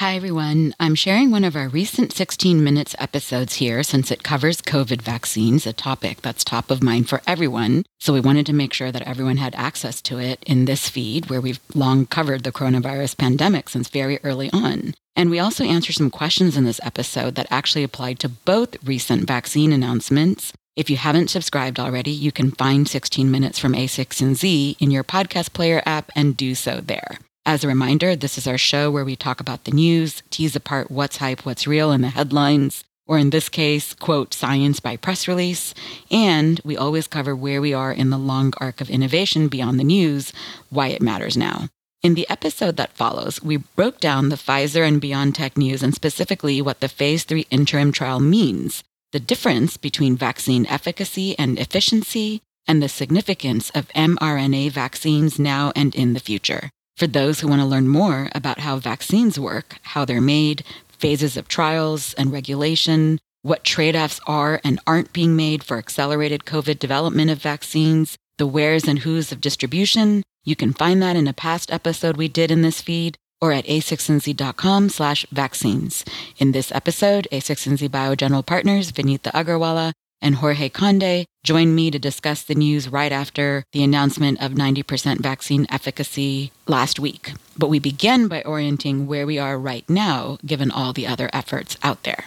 Hi, everyone. I'm sharing one of our recent 16 Minutes episodes here since it covers COVID vaccines, a topic that's top of mind for everyone. So we wanted to make sure that everyone had access to it in this feed where we've long covered the coronavirus pandemic since very early on. And we also answer some questions in this episode that actually applied to both recent vaccine announcements. If you haven't subscribed already, you can find 16 Minutes from a16z in your podcast player app and do so there. As a reminder, this is our show where we talk about the news, tease apart what's hype, what's real in the headlines, or in this case, quote, science by press release. And we always cover where we are in the long arc of innovation beyond the news, why it matters now. In the episode that follows, we broke down the Pfizer and BioNTech news and specifically what the phase three interim trial means, the difference between vaccine efficacy and efficiency, and the significance of mRNA vaccines now and in the future. For those who want to learn more about how vaccines work, how they're made, phases of trials and regulation, what trade offs are and aren't being made for accelerated COVID development of vaccines, the wheres and who's of distribution, you can find that in a past episode we did in this feed or at a16z.com slash vaccines. In this episode, a16z Bio General Partners Vineeta Agarwala and Jorge Conde joined me to discuss the news right after the announcement of 90% vaccine efficacy last week. But we begin by orienting where we are right now, given all the other efforts out there.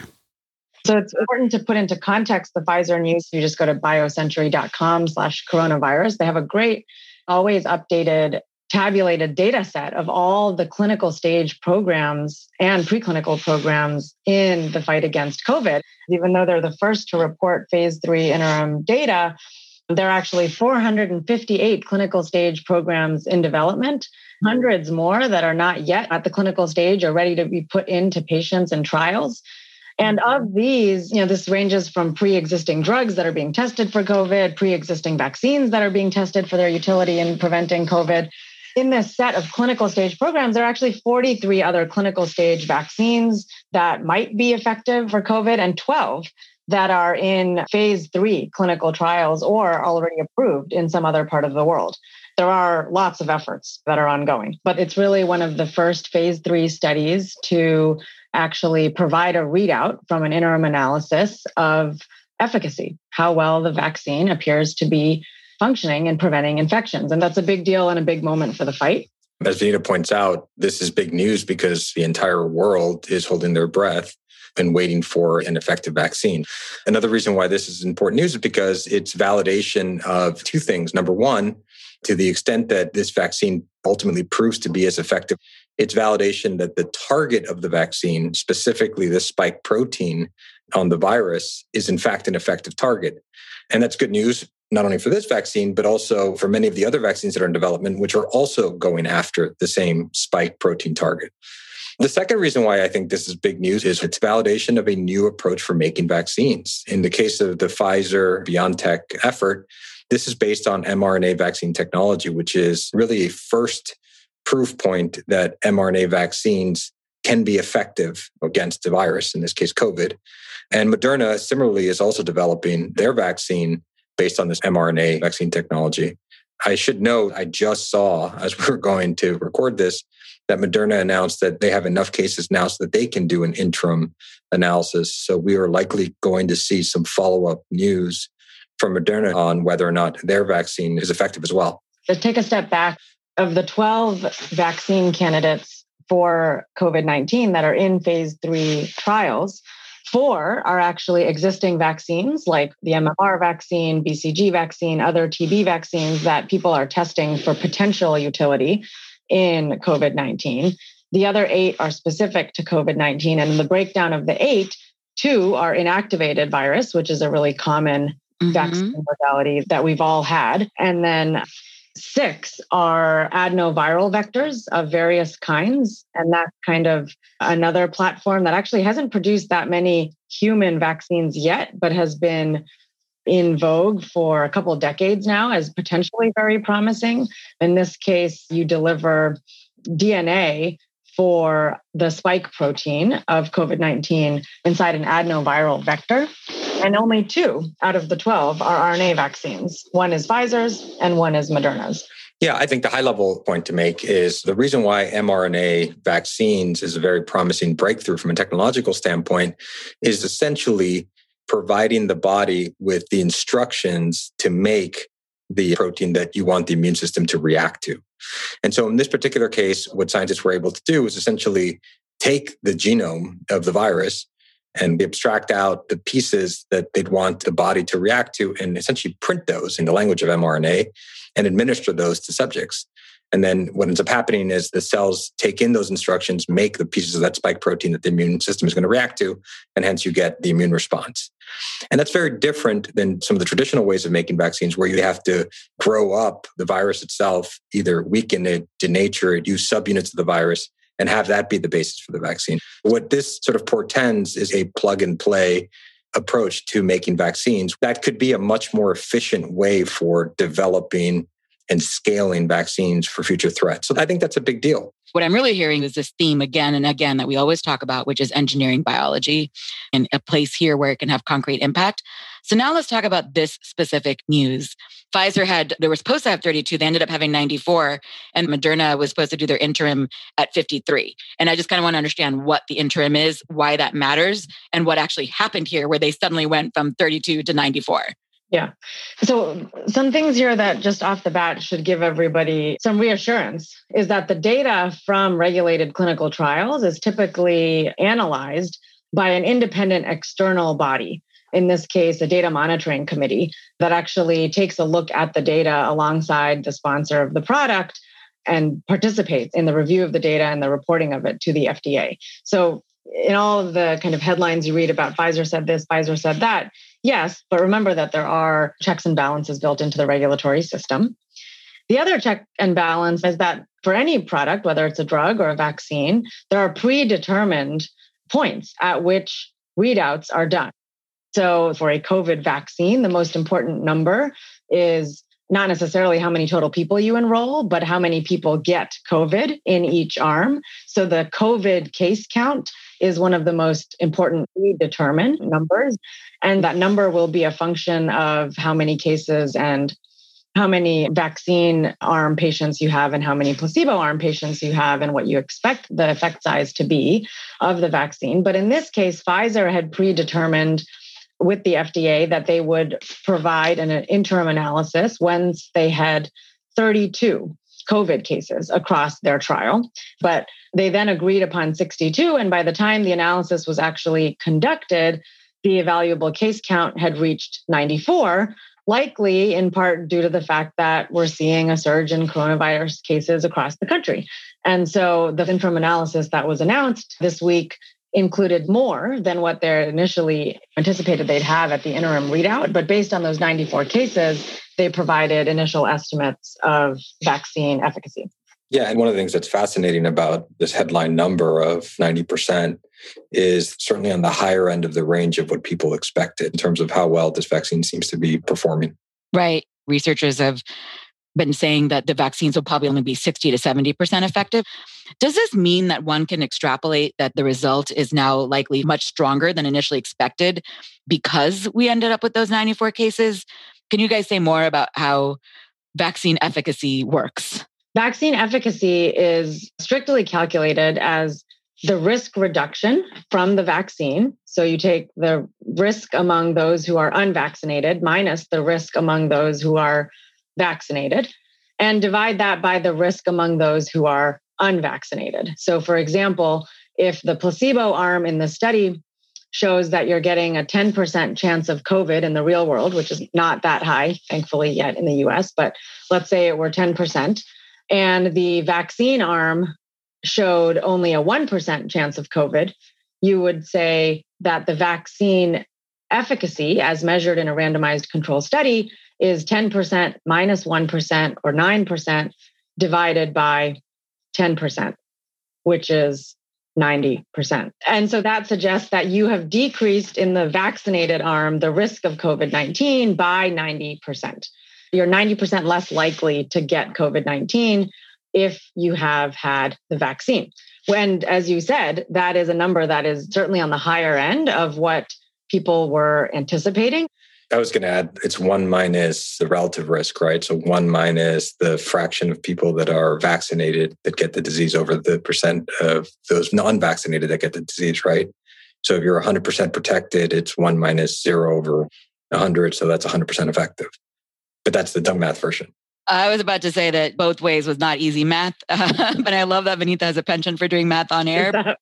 So it's important to put into context the Pfizer news. You just go to biocentury.com slash coronavirus. They have a great, always updated tabulated data set of all the clinical stage programs and preclinical programs in the fight against COVID. Even though they're the first to report phase three interim data, there are actually 458 clinical stage programs in development, hundreds more that are not yet at the clinical stage or ready to be put into patients and trials. And of these, you know, this ranges from pre existing drugs that are being tested for COVID, pre existing vaccines that are being tested for their utility in preventing COVID, in this set of clinical stage programs, there are actually 43 other clinical stage vaccines that might be effective for COVID and 12 that are in phase three clinical trials or already approved in some other part of the world. There are lots of efforts that are ongoing, but it's really one of the first phase three studies to actually provide a readout from an interim analysis of efficacy, how well the vaccine appears to be functioning and preventing infections. And that's a big deal and a big moment for the fight. As Vineeta points out, this is big news because the entire world is holding their breath and waiting for an effective vaccine. Another reason why this is important news is because it's validation of two things. Number one, to the extent that this vaccine ultimately proves to be as effective, it's validation that the target of the vaccine, specifically the spike protein on the virus, is in fact an effective target. And that's good news not only for this vaccine, but also for many of the other vaccines that are in development, which are also going after the same spike protein target. The second reason why I think this is big news is it's validation of a new approach for making vaccines. In the case of the Pfizer BioNTech effort, this is based on mRNA vaccine technology, which is really a first proof point that mRNA vaccines can be effective against the virus, in this case, COVID. And Moderna similarly is also developing their vaccine based on this mRNA vaccine technology. I should note, I just saw as we were going to record this that Moderna announced that they have enough cases now so that they can do an interim analysis. So we are likely going to see some follow up news from Moderna on whether or not their vaccine is effective as well. Let's take a step back. Of the 12 vaccine candidates for COVID 19 that are in phase three trials, Four are actually existing vaccines like the MMR vaccine, BCG vaccine, other TB vaccines that people are testing for potential utility in COVID 19. The other eight are specific to COVID 19. And in the breakdown of the eight, two are inactivated virus, which is a really common mm-hmm. vaccine modality that we've all had. And then six are adenoviral vectors of various kinds. And that's kind of another platform that actually hasn't produced that many human vaccines yet, but has been in vogue for a couple of decades now as potentially very promising. In this case, you deliver DNA for the spike protein of COVID 19 inside an adenoviral vector. And only two out of the 12 are RNA vaccines. One is Pfizer's and one is Moderna's. Yeah, I think the high level point to make is the reason why mRNA vaccines is a very promising breakthrough from a technological standpoint is essentially providing the body with the instructions to make the protein that you want the immune system to react to. And so in this particular case, what scientists were able to do is essentially take the genome of the virus and they abstract out the pieces that they'd want the body to react to and essentially print those in the language of mRNA and administer those to subjects. And then what ends up happening is the cells take in those instructions, make the pieces of that spike protein that the immune system is going to react to, and hence you get the immune response. And that's very different than some of the traditional ways of making vaccines where you have to grow up the virus itself, either weaken it, denature it, use subunits of the virus, and have that be the basis for the vaccine. What this sort of portends is a plug and play approach to making vaccines. That could be a much more efficient way for developing and scaling vaccines for future threats. So I think that's a big deal. What I'm really hearing is this theme again and again that we always talk about, which is engineering biology and a place here where it can have concrete impact. So now let's talk about this specific news. Pfizer had, they were supposed to have 32, they ended up having 94, and Moderna was supposed to do their interim at 53. And I just kind of want to understand what the interim is, why that matters, and what actually happened here where they suddenly went from 32 to 94. Yeah. So, some things here that just off the bat should give everybody some reassurance is that the data from regulated clinical trials is typically analyzed by an independent external body. In this case, a data monitoring committee that actually takes a look at the data alongside the sponsor of the product and participates in the review of the data and the reporting of it to the FDA. So, in all of the kind of headlines you read about Pfizer said this, Pfizer said that, Yes, but remember that there are checks and balances built into the regulatory system. The other check and balance is that for any product, whether it's a drug or a vaccine, there are predetermined points at which readouts are done. So for a COVID vaccine, the most important number is not necessarily how many total people you enroll, but how many people get COVID in each arm. So the COVID case count is one of the most important predetermined numbers. And that number will be a function of how many cases and how many vaccine arm patients you have and how many placebo arm patients you have and what you expect the effect size to be of the vaccine. But in this case, Pfizer had predetermined with the FDA that they would provide an interim analysis once they had 32 COVID cases across their trial. But they then agreed upon 62. And by the time the analysis was actually conducted, the evaluable case count had reached 94, likely in part due to the fact that we're seeing a surge in coronavirus cases across the country. And so the interim analysis that was announced this week included more than what they're initially anticipated they'd have at the interim readout. But based on those 94 cases, they provided initial estimates of vaccine efficacy. Yeah, and one of the things that's fascinating about this headline number of 90% is certainly on the higher end of the range of what people expected in terms of how well this vaccine seems to be performing. Right. Researchers have been saying that the vaccines will probably only be 60 to 70% effective. Does this mean that one can extrapolate that the result is now likely much stronger than initially expected because we ended up with those 94 cases? Can you guys say more about how vaccine efficacy works? Vaccine efficacy is strictly calculated as the risk reduction from the vaccine. So you take the risk among those who are unvaccinated minus the risk among those who are vaccinated and divide that by the risk among those who are unvaccinated. So, for example, if the placebo arm in the study shows that you're getting a 10% chance of COVID in the real world, which is not that high, thankfully, yet in the US, but let's say it were 10%, and the vaccine arm showed only a 1% chance of COVID, you would say that the vaccine efficacy, as measured in a randomized control study, is 10% minus 1 or 9% divided by 10%, which is 90%. And so that suggests that you have decreased in the vaccinated arm the risk of COVID 19 by 90%. You're 90% less likely to get COVID 19 if you have had the vaccine. And as you said, that is a number that is certainly on the higher end of what people were anticipating. I was going to add it's one minus the relative risk, right? So one minus the fraction of people that are vaccinated that get the disease over the percent of those non vaccinated that get the disease, right? So if you're 100% protected, it's one minus zero over 100. So that's 100% effective. But that's the dumb math version. I was about to say that both ways was not easy math, but I love that Vineeta has a penchant for doing math on air.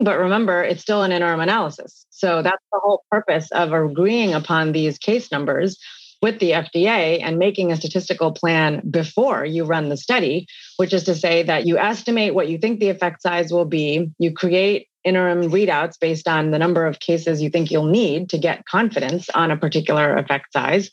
But remember, it's still an interim analysis. So mm-hmm. that's the whole purpose of agreeing upon these case numbers with the FDA and making a statistical plan before you run the study, which is to say that you estimate what you think the effect size will be, you create interim readouts based on the number of cases you think you'll need to get confidence on a particular effect size.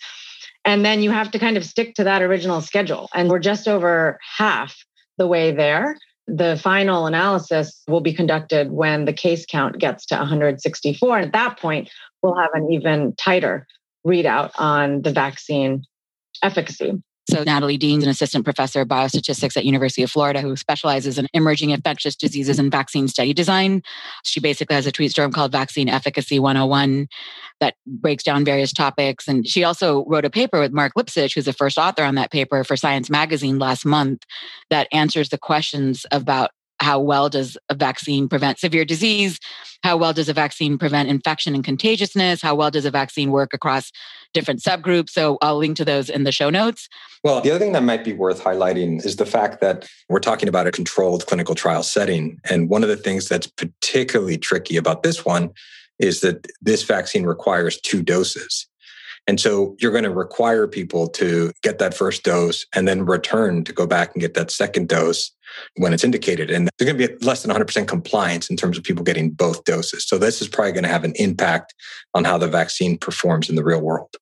And then you have to kind of stick to that original schedule. And we're just over half the way there. The final analysis will be conducted when the case count gets to 164. And at that point, we'll have an even tighter readout on the vaccine efficacy. So Natalie Dean's an assistant professor of biostatistics at University of Florida who specializes in emerging infectious diseases and vaccine study design. She basically has a tweet storm called Vaccine Efficacy 101 that breaks down various topics. And she also wrote a paper with Mark Lipsitch, who's the first author on that paper for Science Magazine last month, that answers the questions about how well does a vaccine prevent severe disease? How well does a vaccine prevent infection and contagiousness? How well does a vaccine work across different subgroups? So I'll link to those in the show notes. Well, the other thing that might be worth highlighting is the fact that we're talking about a controlled clinical trial setting. And one of the things that's particularly tricky about this one is that this vaccine requires two doses. And so you're going to require people to get that first dose and then return to go back and get that second dose when it's indicated. And there's going to be less than 100% compliance in terms of people getting both doses. So this is probably going to have an impact on how the vaccine performs in the real world.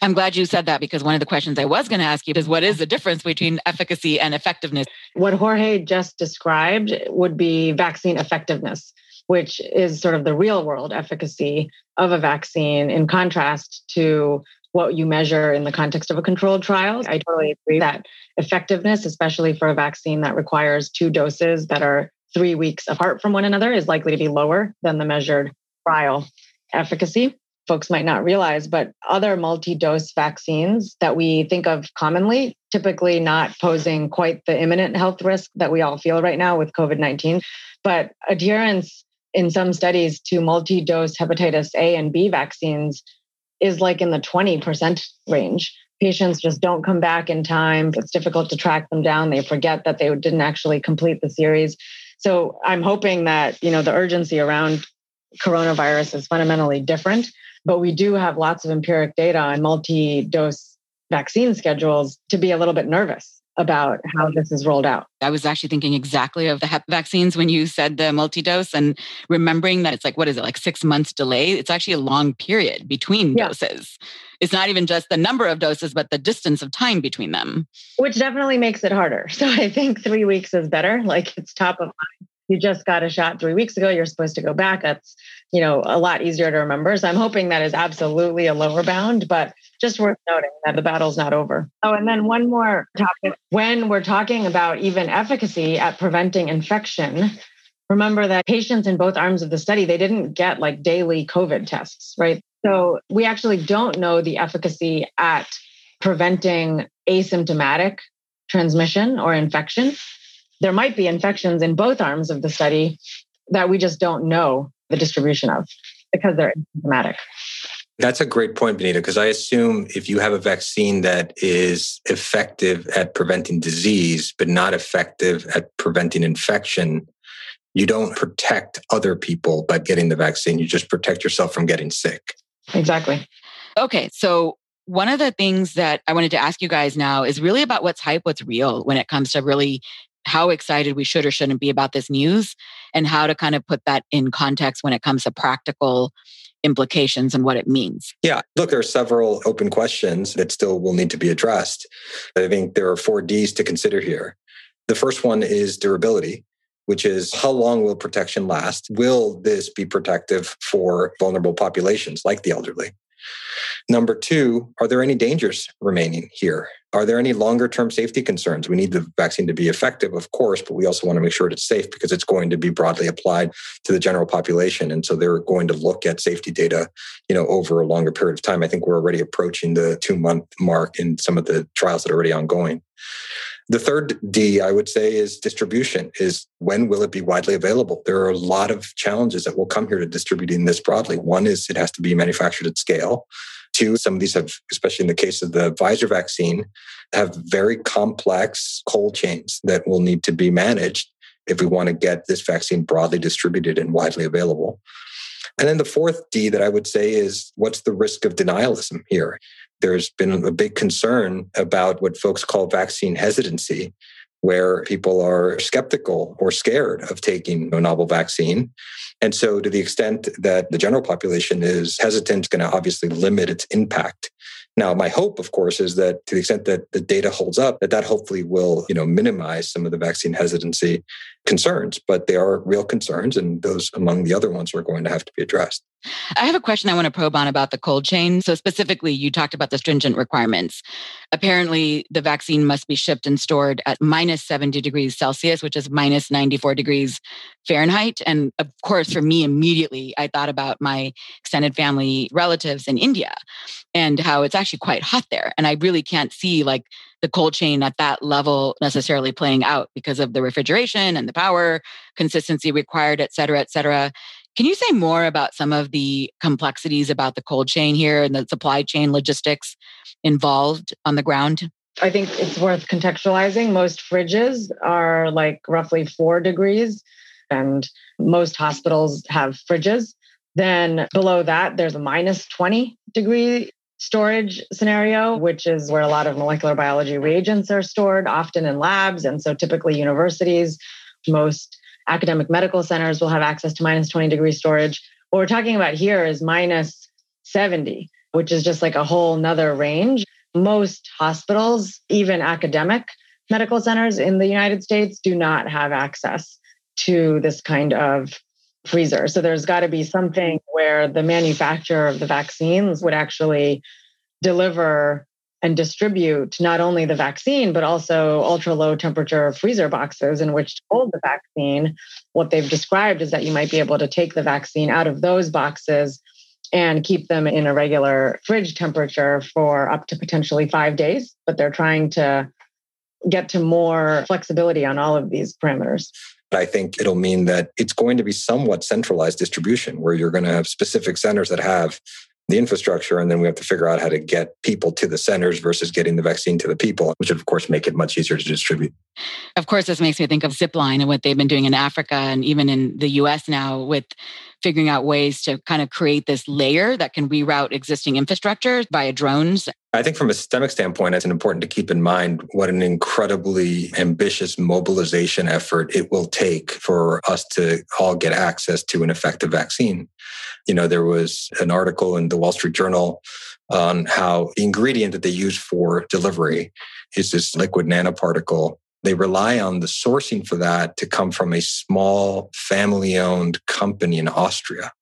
I'm glad you said that because one of the questions I was going to ask you is what is the difference between efficacy and effectiveness? What Jorge just described would be vaccine effectiveness, which is sort of the real world efficacy of a vaccine in contrast to what you measure in the context of a controlled trial. I totally agree that effectiveness, especially for a vaccine that requires two doses that are three weeks apart from one another, is likely to be lower than the measured trial efficacy. Folks might not realize, but other multi dose vaccines that we think of commonly, typically not posing quite the imminent health risk that we all feel right now with COVID 19, but adherence in some studies to multi dose hepatitis A and B vaccines is like in the 20% range. Patients just don't come back in time. It's difficult to track them down. They forget that they didn't actually complete the series. So I'm hoping that, you know, the urgency around coronavirus is fundamentally different, but we do have lots of empiric data on multi-dose vaccine schedules to be a little bit nervous about how this is rolled out. I was actually thinking exactly of the hep vaccines when you said the multi-dose and remembering that it's like, what is it, like six months delay? It's actually a long period between yeah. doses. It's not even just the number of doses, but the distance of time between them. Which definitely makes it harder. So I think three weeks is better. Like it's top of mind you just got a shot three weeks ago you're supposed to go back. That's you know a lot easier to remember. So i'm hoping that is absolutely a lower bound but just worth noting that the battle's not over. Oh and then one more topic. When we're talking about even efficacy at preventing infection remember that patients in both arms of the study they didn't get like daily covid tests right? So we actually don't know the efficacy at preventing asymptomatic transmission or infection there might be infections in both arms of the study that we just don't know the distribution of because they're asymptomatic. That's a great point, Vineeta, because I assume if you have a vaccine that is effective at preventing disease, but not effective at preventing infection, you don't protect other people by getting the vaccine. You just protect yourself from getting sick. Exactly. Okay. So, one of the things that I wanted to ask you guys now is really about what's hype, what's real when it comes to really how excited we should or shouldn't be about this news and how to kind of put that in context when it comes to practical implications and what it means. Yeah, look, there are several open questions that still will need to be addressed. I think there are four D's to consider here. The first one is durability, which is how long will protection last? Will this be protective for vulnerable populations like the elderly? Number two, are there any dangers remaining here? Are there any longer term safety concerns? We need the vaccine to be effective, of course, but we also want to make sure it's safe because it's going to be broadly applied to the general population. And so they're going to look at safety data, you know, over a longer period of time. I think we're already approaching the two month mark in some of the trials that are already ongoing. The third D, I would say, is distribution, is when will it be widely available? There are a lot of challenges that will come here to distributing this broadly. One is it has to be manufactured at scale. Two, some of these have, especially in the case of the Pfizer vaccine, have very complex cold chains that will need to be managed if we want to get this vaccine broadly distributed and widely available. And then the fourth D that I would say is what's the risk of denialism here? There's been a big concern about what folks call vaccine hesitancy, where people are skeptical or scared of taking a novel vaccine. And so, to the extent that the general population is hesitant, it's going to obviously limit its impact. Now, my hope, of course, is that to the extent that the data holds up, that that hopefully will, you know, minimize some of the vaccine hesitancy concerns. But they are real concerns, and those among the other ones are going to have to be addressed. I have a question I want to probe on about the cold chain. So, specifically, you talked about the stringent requirements. Apparently, the vaccine must be shipped and stored at minus 70 degrees Celsius, which is minus 94 degrees Fahrenheit. And of course, for me, immediately, I thought about my extended family relatives in India and how it's actually quite hot there. And I really can't see like the cold chain at that level necessarily playing out because of the refrigeration and the power consistency required, et cetera, et cetera. Can you say more about some of the complexities about the cold chain here and the supply chain logistics involved on the ground? I think it's worth contextualizing. Most fridges are like roughly four degrees, and most hospitals have fridges. Then below that, there's a minus 20 degree storage scenario, which is where a lot of molecular biology reagents are stored, often in labs. And so typically universities, most academic medical centers will have access to minus 20 degree storage. What we're talking about here is minus 70, which is just like a whole nother range. Most hospitals, even academic medical centers in the United States, do not have access to this kind of freezer. So there's got to be something where the manufacturer of the vaccines would actually deliver and distribute not only the vaccine, but also ultra low temperature freezer boxes in which to hold the vaccine. What they've described is that you might be able to take the vaccine out of those boxes and keep them in a regular fridge temperature for up to potentially five days. But they're trying to get to more flexibility on all of these parameters. I think it'll mean that it's going to be somewhat centralized distribution where you're going to have specific centers that have the infrastructure and then we have to figure out how to get people to the centers versus getting the vaccine to the people which would of course make it much easier to distribute. Of course this makes me think of zipline and what they've been doing in africa and even in the us now with figuring out ways to kind of create this layer that can reroute existing infrastructure via drones I think from a systemic standpoint, it's important to keep in mind what an incredibly ambitious mobilization effort it will take for us to all get access to an effective vaccine. You know, there was an article in the Wall Street Journal on how the ingredient that they use for delivery is this lipid nanoparticle. They rely on the sourcing for that to come from a small family owned company in Austria.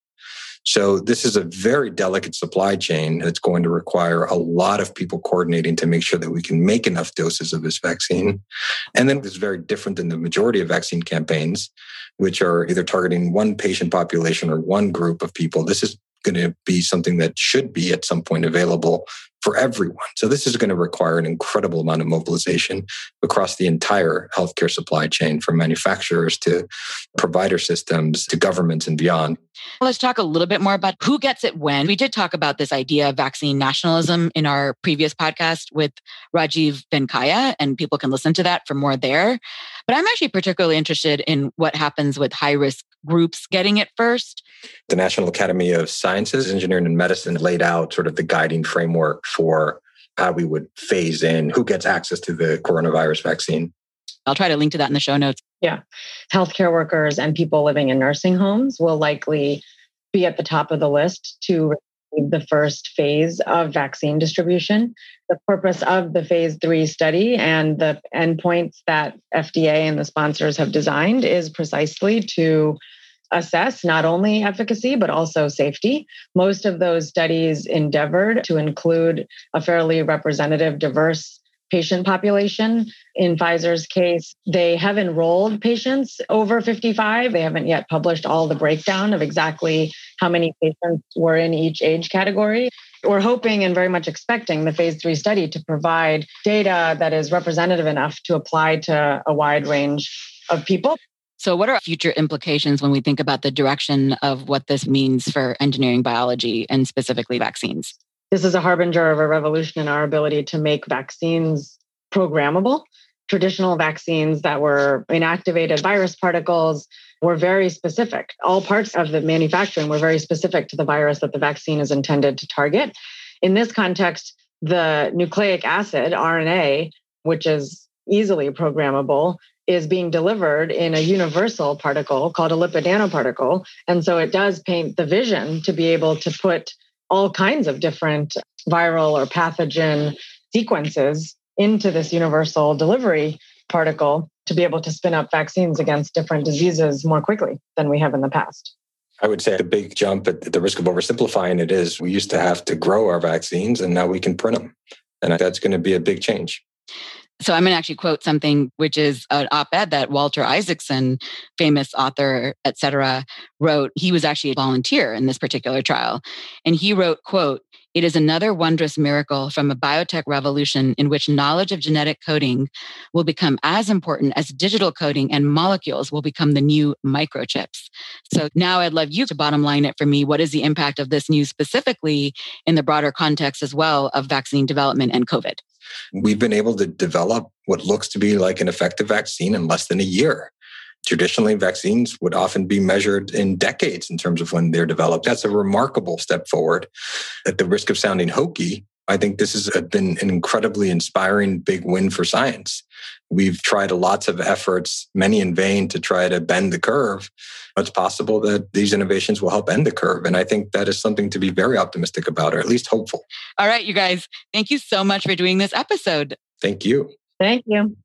So this is a very delicate supply chain that's going to require a lot of people coordinating to make sure that we can make enough doses of this vaccine. And then it's very different than the majority of vaccine campaigns, which are either targeting one patient population or one group of people. This is going to be something that should be at some point available for everyone. So this is going to require an incredible amount of mobilization across the entire healthcare supply chain from manufacturers to provider systems to governments and beyond. Let's talk a little bit more about who gets it when. We did talk about this idea of vaccine nationalism in our previous podcast with Rajeev Venkayya, and people can listen to that for more there. But I'm actually particularly interested in what happens with high risk groups getting it first. The National Academy of Sciences, Engineering, and Medicine laid out sort of the guiding framework for how we would phase in who gets access to the coronavirus vaccine. I'll try to link to that in the show notes. Yeah. Healthcare workers and people living in nursing homes will likely be at the top of the list to receive the first phase of vaccine distribution. The purpose of the phase three study and the endpoints that FDA and the sponsors have designed is precisely to assess not only efficacy, but also safety. Most of those studies endeavored to include a fairly representative, diverse patient population. In Pfizer's case, they have enrolled patients over 55. They haven't yet published all the breakdown of exactly how many patients were in each age category. We're hoping and very much expecting the phase three study to provide data that is representative enough to apply to a wide range of people. So, what are future implications when we think about the direction of what this means for engineering biology and specifically vaccines? This is a harbinger of a revolution in our ability to make vaccines programmable. Traditional vaccines that were inactivated virus particles were very specific. All parts of the manufacturing were very specific to the virus that the vaccine is intended to target. In this context, the nucleic acid, RNA, which is easily programmable, is being delivered in a universal particle called a lipid nanoparticle. And so it does paint the vision to be able to put all kinds of different viral or pathogen sequences into this universal delivery particle to be able to spin up vaccines against different diseases more quickly than we have in the past. I would say the big jump at the risk of oversimplifying it is we used to have to grow our vaccines and now we can print them. And that's going to be a big change. So I'm going to actually quote something, which is an op-ed that Walter Isaacson, famous author, etc., wrote. He was actually a volunteer in this particular trial, and he wrote, "quote it is another wondrous miracle from a biotech revolution in which knowledge of genetic coding will become as important as digital coding and molecules will become the new microchips. So now I'd love you to bottom line it for me. What is the impact of this news specifically in the broader context as well of vaccine development and COVID? We've been able to develop what looks to be like an effective vaccine in less than a year. Traditionally, vaccines would often be measured in decades in terms of when they're developed. That's a remarkable step forward. At the risk of sounding hokey, I think this has uh, been an incredibly inspiring big win for science. We've tried lots of efforts, many in vain, to try to bend the curve. It's possible that these innovations will help end the curve. And I think that is something to be very optimistic about, or at least hopeful. All right, you guys, thank you so much for doing this episode. Thank you. Thank you.